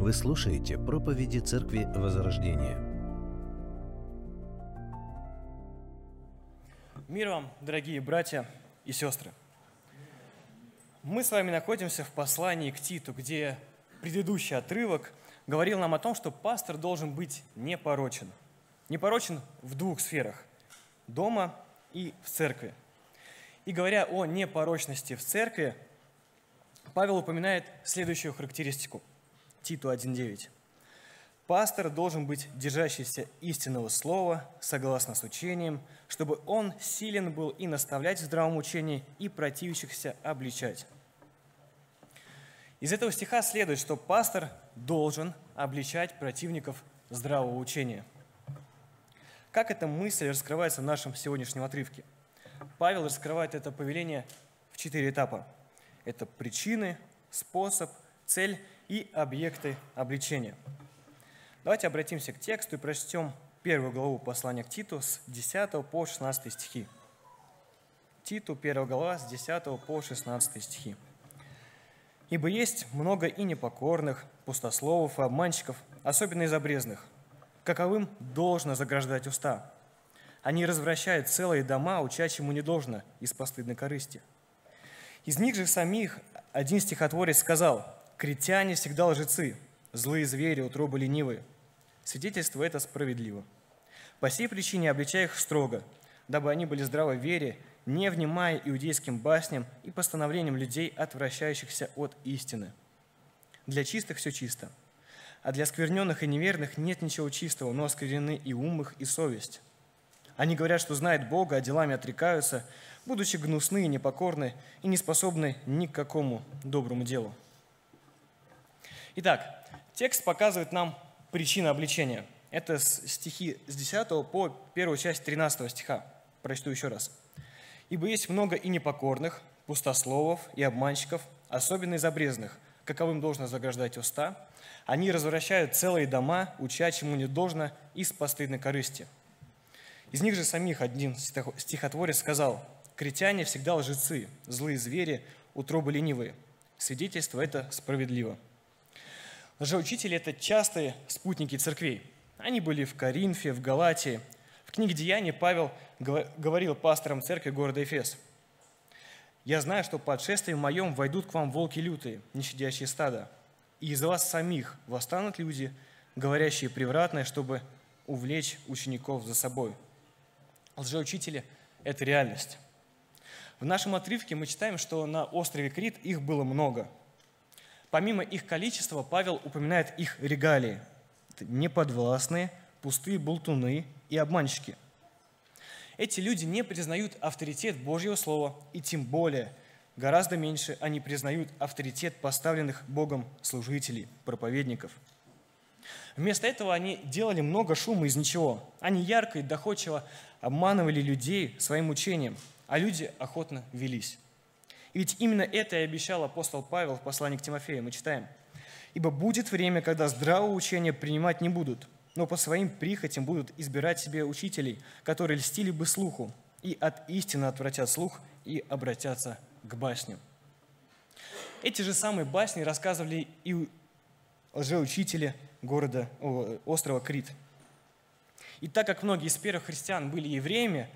Вы слушаете проповеди Церкви Возрождения. Мир вам, дорогие братья и сестры! Мы с вами находимся в послании к Титу, где предыдущий отрывок говорил нам о том, что пастор должен быть непорочен. Непорочен в двух сферах – дома и в церкви. И говоря о непорочности в церкви, Павел упоминает следующую характеристику – Титу 1.9. Пастор должен быть держащийся истинного слова, согласно с учением, чтобы он силен был и наставлять в здравом учении, и противящихся обличать. Из этого стиха следует, что пастор должен обличать противников здравого учения. Как эта мысль раскрывается в нашем сегодняшнем отрывке? Павел раскрывает это повеление в четыре этапа. Это причины, способ, цель и объекты обличения. Давайте обратимся к тексту и прочтем первую главу послания к Титу с 10 по 16 стихи. Титу, первая глава, с 10 по 16 стихи. «Ибо есть много и непокорных, пустословов и обманщиков, особенно из обрезных, каковым должно заграждать уста. Они развращают целые дома, уча чему не должно, из постыдной корысти. Из них же самих один стихотворец сказал – Критяне всегда лжецы, злые звери, утробы ленивые. Свидетельство это справедливо. По сей причине обличай их строго, дабы они были здравы в вере, не внимая иудейским басням и постановлениям людей, отвращающихся от истины. Для чистых все чисто, а для скверненных и неверных нет ничего чистого, но осквернены и ум их, и совесть. Они говорят, что знают Бога, а делами отрекаются, будучи гнусны и непокорны, и не способны ни к какому доброму делу. Итак, текст показывает нам причины обличения. Это стихи с 10 по первую часть 13 стиха. Прочту еще раз. «Ибо есть много и непокорных, пустословов и обманщиков, особенно из обрезанных, каковым должно заграждать уста. Они развращают целые дома, уча чему не должно, из постыдной корысти». Из них же самих один стихотворец сказал, «Критяне всегда лжецы, злые звери, утробы ленивые». Свидетельство это справедливо. Лжеучители – это частые спутники церквей. Они были в Коринфе, в Галатии. В книге «Деяния» Павел говорил пасторам церкви города Эфес. «Я знаю, что по отшествием моем войдут к вам волки лютые, не щадящие стада, и из вас самих восстанут люди, говорящие превратное, чтобы увлечь учеников за собой». Лжеучители – это реальность. В нашем отрывке мы читаем, что на острове Крит их было много – Помимо их количества, Павел упоминает их регалии. Это неподвластные, пустые болтуны и обманщики. Эти люди не признают авторитет Божьего Слова, и тем более, гораздо меньше они признают авторитет поставленных Богом служителей, проповедников. Вместо этого они делали много шума из ничего. Они ярко и доходчиво обманывали людей своим учением, а люди охотно велись. И ведь именно это и обещал апостол Павел в послании к Тимофею. Мы читаем. «Ибо будет время, когда здравого учения принимать не будут, но по своим прихотям будут избирать себе учителей, которые льстили бы слуху, и от истины отвратят слух и обратятся к басням». Эти же самые басни рассказывали и лжеучители города, острова Крит. И так как многие из первых христиан были евреями,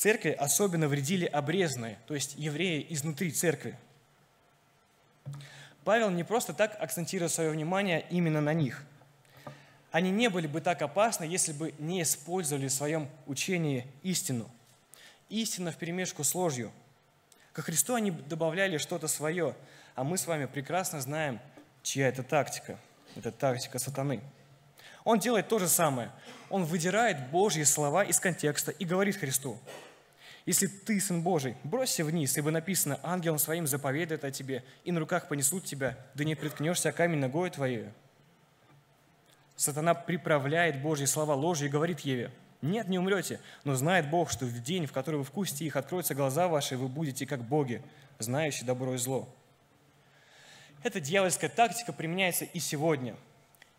церкви особенно вредили обрезанные, то есть евреи изнутри церкви. Павел не просто так акцентирует свое внимание именно на них. Они не были бы так опасны, если бы не использовали в своем учении истину. Истина в перемешку с ложью. Ко Христу они добавляли что-то свое, а мы с вами прекрасно знаем, чья это тактика. Это тактика сатаны. Он делает то же самое. Он выдирает Божьи слова из контекста и говорит Христу, если ты сын Божий, бросься вниз, ибо написано, ангелом своим заповедает о тебе, и на руках понесут тебя, да не приткнешься о камень ногой твоей. Сатана приправляет Божьи слова ложью и говорит Еве, нет, не умрете, но знает Бог, что в день, в который вы вкусите их, откроются глаза ваши, и вы будете как боги, знающие добро и зло. Эта дьявольская тактика применяется и сегодня.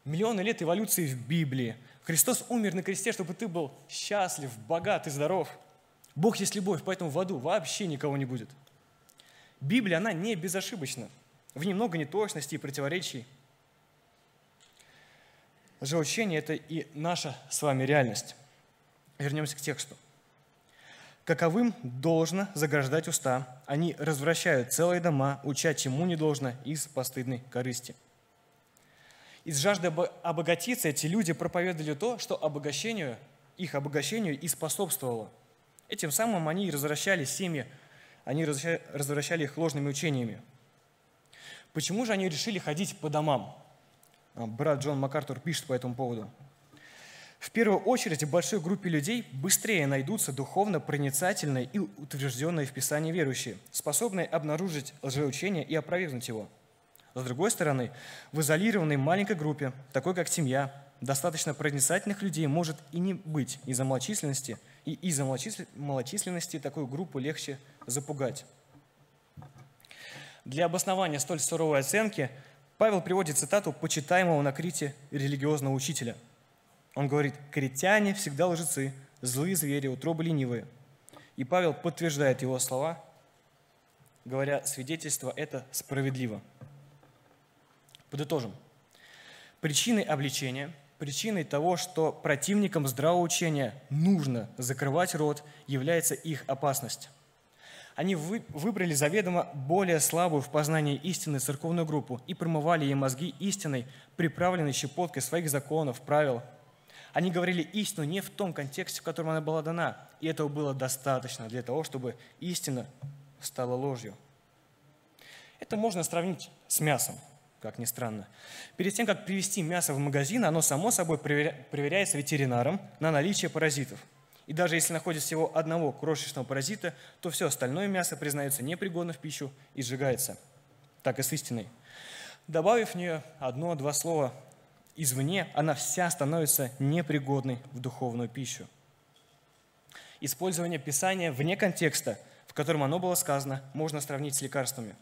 Миллионы лет эволюции в Библии. Христос умер на кресте, чтобы ты был счастлив, богат и здоров – Бог есть любовь, поэтому в аду вообще никого не будет. Библия, она не безошибочна. В ней много неточностей и противоречий. Лжеучение – это и наша с вами реальность. Вернемся к тексту. Каковым должно заграждать уста, они развращают целые дома, уча чему не должно из постыдной корысти. Из жажды обогатиться эти люди проповедовали то, что обогащению, их обогащению и способствовало. Этим самым они развращали семьи, они развращали их ложными учениями. Почему же они решили ходить по домам? А, брат Джон МакАртур пишет по этому поводу. В первую очередь большой группе людей быстрее найдутся духовно проницательные и утвержденные в Писании верующие, способные обнаружить лжеучение и опровергнуть его. С другой стороны, в изолированной маленькой группе, такой как семья, достаточно проницательных людей может и не быть из-за малочисленности, и из-за малочисленности такую группу легче запугать. Для обоснования столь суровой оценки Павел приводит цитату почитаемого на Крите религиозного учителя – он говорит, критяне всегда лжецы, злые звери, утробы ленивые. И Павел подтверждает его слова, говоря, свидетельство это справедливо. Подытожим. Причиной обличения, причиной того, что противникам здравого учения нужно закрывать рот, является их опасность. Они выбрали заведомо более слабую в познании истины церковную группу и промывали ей мозги истиной, приправленной щепоткой своих законов, правил – они говорили истину не в том контексте, в котором она была дана. И этого было достаточно для того, чтобы истина стала ложью. Это можно сравнить с мясом, как ни странно. Перед тем, как привезти мясо в магазин, оно само собой проверяется ветеринаром на наличие паразитов. И даже если находится всего одного крошечного паразита, то все остальное мясо признается непригодным в пищу и сжигается. Так и с истиной. Добавив в нее одно-два слова извне, она вся становится непригодной в духовную пищу. Использование Писания вне контекста, в котором оно было сказано, можно сравнить с лекарствами.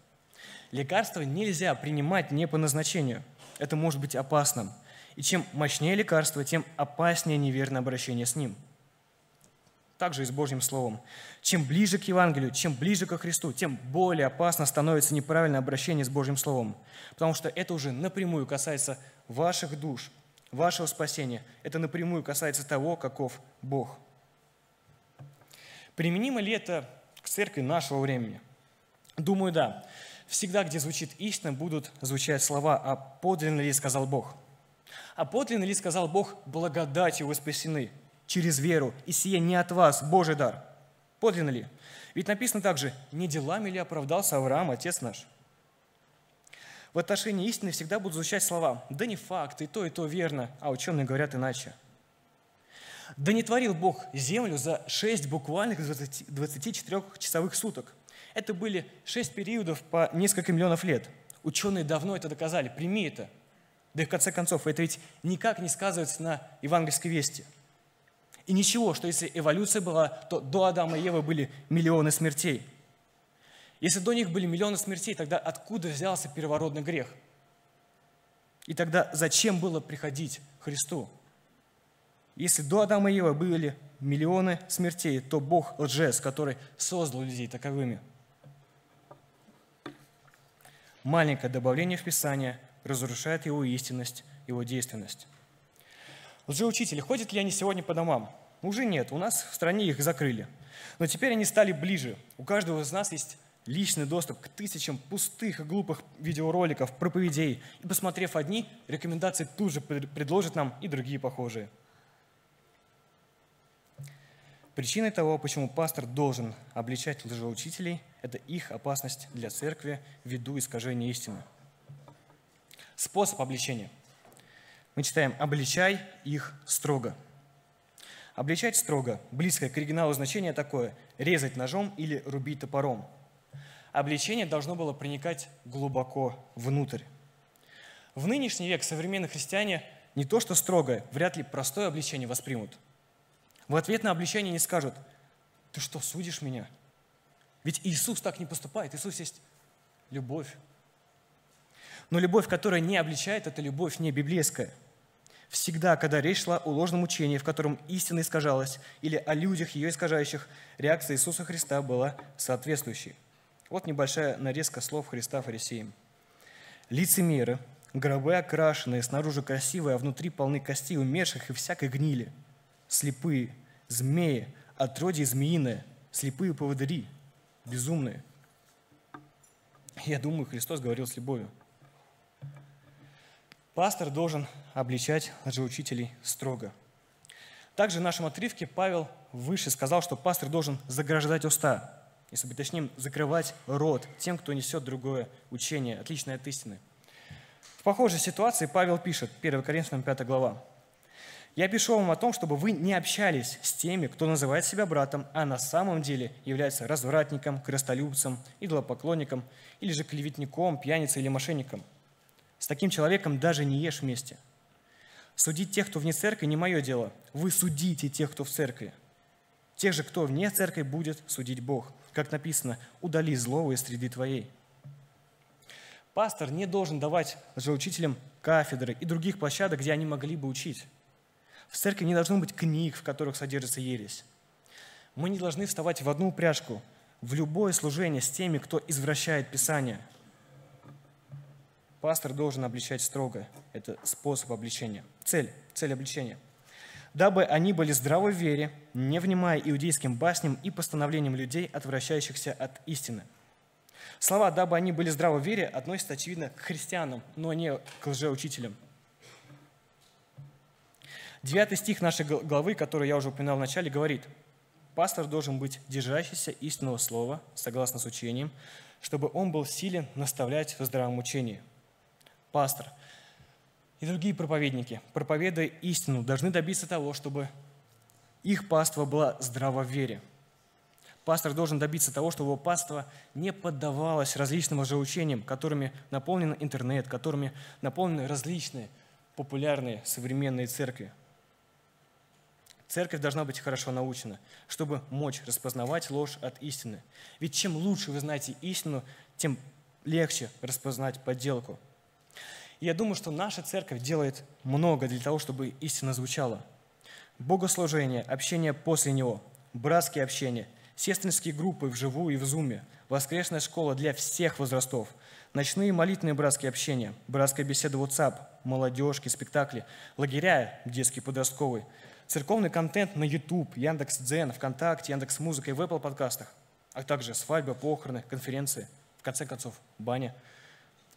Лекарство нельзя принимать не по назначению. Это может быть опасным. И чем мощнее лекарство, тем опаснее неверное обращение с ним. Также и с Божьим Словом. Чем ближе к Евангелию, чем ближе ко Христу, тем более опасно становится неправильное обращение с Божьим Словом. Потому что это уже напрямую касается ваших душ, вашего спасения. Это напрямую касается того, каков Бог. Применимо ли это к церкви нашего времени? Думаю, да. Всегда, где звучит истина, будут звучать слова «А подлинно ли сказал Бог?» «А подлинно ли сказал Бог, благодатью вы спасены, через веру, и сие не от вас, Божий дар?» Подлинно ли? Ведь написано также «Не делами ли оправдался Авраам, отец наш?» В отношении истины всегда будут звучать слова «да не факт, и то, и то верно», а ученые говорят иначе. Да не творил Бог землю за шесть буквальных 24-часовых суток. Это были шесть периодов по несколько миллионов лет. Ученые давно это доказали, прими это. Да и в конце концов, это ведь никак не сказывается на евангельской вести. И ничего, что если эволюция была, то до Адама и Евы были миллионы смертей – если до них были миллионы смертей, тогда откуда взялся первородный грех? И тогда зачем было приходить Христу? Если до Адама и Евы были миллионы смертей, то Бог лжец, который создал людей таковыми. Маленькое добавление в Писание разрушает его истинность, его действенность. Лжеучители, ходят ли они сегодня по домам? Уже нет, у нас в стране их закрыли. Но теперь они стали ближе. У каждого из нас есть личный доступ к тысячам пустых и глупых видеороликов, проповедей. И посмотрев одни, рекомендации тут же предложат нам и другие похожие. Причиной того, почему пастор должен обличать лжеучителей, это их опасность для церкви ввиду искажения истины. Способ обличения. Мы читаем «обличай их строго». Обличать строго, близкое к оригиналу значение такое – резать ножом или рубить топором – обличение должно было проникать глубоко внутрь. В нынешний век современные христиане не то что строгое, вряд ли простое обличение воспримут. В ответ на обличение не скажут, ты что, судишь меня? Ведь Иисус так не поступает, Иисус есть любовь. Но любовь, которая не обличает, это любовь не библейская. Всегда, когда речь шла о ложном учении, в котором истина искажалась, или о людях, ее искажающих, реакция Иисуса Христа была соответствующей – вот небольшая нарезка слов Христа фарисеям. Лицемеры, Гробы окрашенные, снаружи красивые, а внутри полны костей умерших и всякой гнили. Слепые, змеи, отродье змеиное, слепые поводыри, безумные. Я думаю, Христос говорил с любовью. Пастор должен обличать лжеучителей строго. Также в нашем отрывке Павел выше сказал, что пастор должен заграждать уста, если быть точнее, закрывать рот тем, кто несет другое учение, отличное от истины. В похожей ситуации Павел пишет, 1 Коринфянам 5 глава, «Я пишу вам о том, чтобы вы не общались с теми, кто называет себя братом, а на самом деле является развратником, крестолюбцем, идолопоклонником или же клеветником, пьяницей или мошенником. С таким человеком даже не ешь вместе. Судить тех, кто вне церкви, не мое дело. Вы судите тех, кто в церкви. Тех же, кто вне церкви, будет судить Бог. Как написано, удали злого из среды твоей. Пастор не должен давать лжеучителям кафедры и других площадок, где они могли бы учить. В церкви не должно быть книг, в которых содержится ересь. Мы не должны вставать в одну упряжку в любое служение с теми, кто извращает Писание. Пастор должен обличать строго. Это способ обличения. Цель, цель обличения – дабы они были здравы в вере, не внимая иудейским басням и постановлениям людей, отвращающихся от истины. Слова «дабы они были здравы в вере» относятся, очевидно, к христианам, но не к лжеучителям. Девятый стих нашей главы, который я уже упоминал в начале, говорит, «Пастор должен быть держащийся истинного слова, согласно с учением, чтобы он был силен наставлять в здравом учении». Пастор – и другие проповедники, проповедуя истину, должны добиться того, чтобы их паства была здраво в вере. Пастор должен добиться того, чтобы его паства не поддавалось различным лжеучениям, которыми наполнен интернет, которыми наполнены различные популярные современные церкви. Церковь должна быть хорошо научена, чтобы мочь распознавать ложь от истины. Ведь чем лучше вы знаете истину, тем легче распознать подделку – я думаю, что наша церковь делает много для того, чтобы истина звучала. Богослужение, общение после него, братские общения, сестринские группы вживую и в зуме, воскресная школа для всех возрастов, ночные молитвенные братские общения, братская беседа WhatsApp, молодежки, спектакли, лагеря детский, подростковый, церковный контент на YouTube, Яндекс.Дзен, ВКонтакте, Яндекс Музыка и в Apple подкастах, а также свадьбы, похороны, конференции, в конце концов, баня –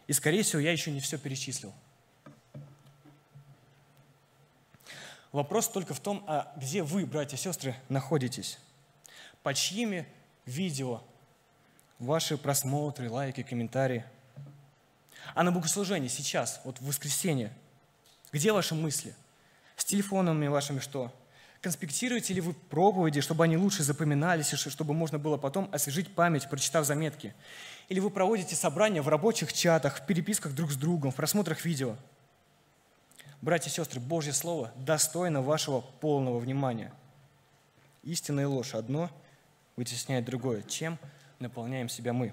и, скорее всего, я еще не все перечислил. Вопрос только в том, а где вы, братья и сестры, находитесь? По чьими видео ваши просмотры, лайки, комментарии? А на богослужении сейчас, вот в воскресенье, где ваши мысли? Телефонами вашими что? Конспектируете ли вы проповеди, чтобы они лучше запоминались, чтобы можно было потом освежить память, прочитав заметки? Или вы проводите собрания в рабочих чатах, в переписках друг с другом, в просмотрах видео? Братья и сестры, Божье Слово достойно вашего полного внимания. Истина и ложь одно вытесняет другое. Чем наполняем себя мы?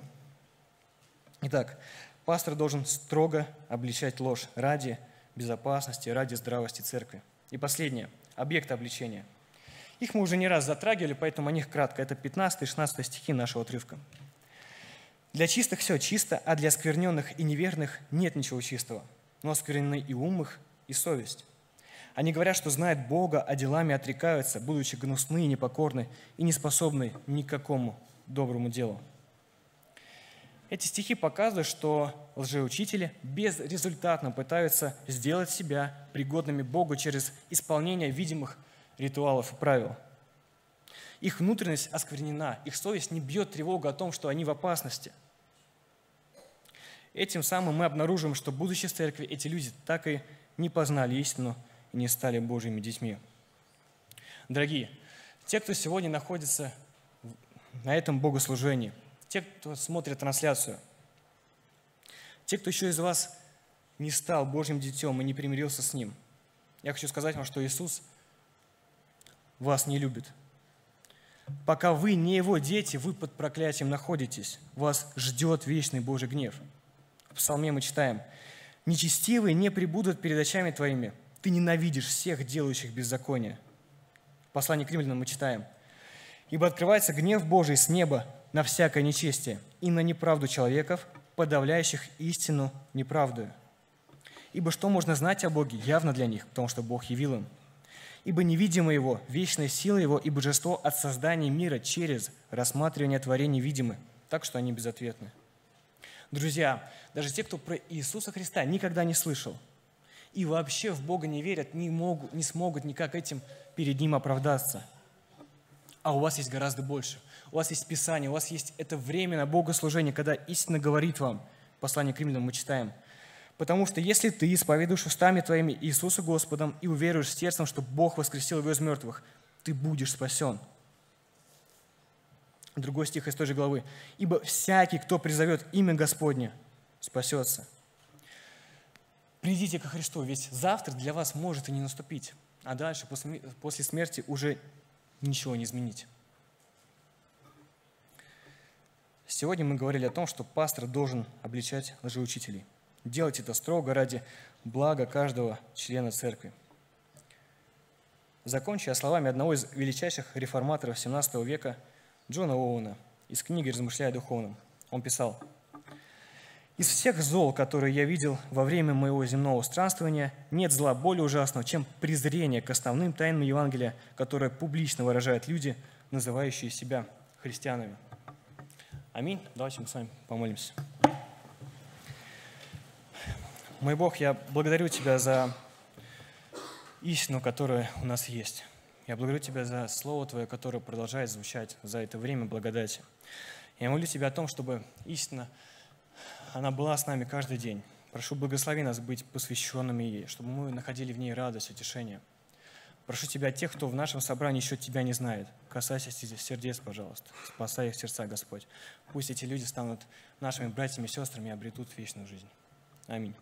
Итак, пастор должен строго обличать ложь ради безопасности, ради здравости церкви. И последнее – объекты обличения. Их мы уже не раз затрагивали, поэтому о них кратко. Это 15 и 16 стихи нашего отрывка. Для чистых все чисто, а для скверненных и неверных нет ничего чистого. Но осквернены и ум их, и совесть. Они говорят, что знают Бога, а делами отрекаются, будучи гнусны и непокорны, и не способны ни к какому доброму делу. Эти стихи показывают, что лжеучители безрезультатно пытаются сделать себя пригодными Богу через исполнение видимых ритуалов и правил. Их внутренность осквернена, их совесть не бьет тревогу о том, что они в опасности. Этим самым мы обнаружим, что, будучи в церкви, эти люди так и не познали истину и не стали Божьими детьми. Дорогие, те, кто сегодня находится на этом богослужении – те, кто смотрит трансляцию, те, кто еще из вас не стал Божьим детем и не примирился с Ним. Я хочу сказать вам, что Иисус вас не любит. Пока вы не Его дети, вы под проклятием находитесь. Вас ждет вечный Божий гнев. В Псалме мы читаем, «Нечестивые не прибудут перед очами твоими, ты ненавидишь всех, делающих беззаконие». В послании к римлянам мы читаем, «Ибо открывается гнев Божий с неба на всякое нечестие и на неправду человеков, подавляющих истину неправдою. Ибо что можно знать о Боге, явно для них, потому что Бог явил им. Ибо невидимо Его, вечная сила Его и божество от создания мира через рассматривание творений видимы, так что они безответны. Друзья, даже те, кто про Иисуса Христа никогда не слышал и вообще в Бога не верят, не, могут, не смогут никак этим перед Ним оправдаться. А у вас есть гораздо больше. У вас есть Писание, у вас есть это время на богослужение, когда истина говорит вам. Послание к римлянам мы читаем. Потому что если ты исповедуешь устами твоими Иисуса Господом и уверуешь сердцем, что Бог воскресил его из мертвых, ты будешь спасен. Другой стих из той же главы. «Ибо всякий, кто призовет имя Господне, спасется». Придите ко Христу, ведь завтра для вас может и не наступить, а дальше, после, после смерти, уже ничего не изменить. Сегодня мы говорили о том, что пастор должен обличать лжеучителей. Делать это строго ради блага каждого члена церкви. Закончу я словами одного из величайших реформаторов 17 века – Джона Оуэна из книги «Размышляя о духовном». Он писал, «Из всех зол, которые я видел во время моего земного странствования, нет зла более ужасного, чем презрение к основным тайнам Евангелия, которое публично выражают люди, называющие себя христианами». Аминь. Давайте мы с вами помолимся. Мой Бог, я благодарю Тебя за истину, которая у нас есть. Я благодарю Тебя за Слово Твое, которое продолжает звучать за это время благодати. Я молю Тебя о том, чтобы истина, она была с нами каждый день. Прошу, благослови нас быть посвященными ей, чтобы мы находили в ней радость, утешение. Прошу Тебя, тех, кто в нашем собрании еще Тебя не знает, касайся сердец, пожалуйста, спасай их сердца, Господь. Пусть эти люди станут нашими братьями и сестрами и обретут вечную жизнь. Аминь.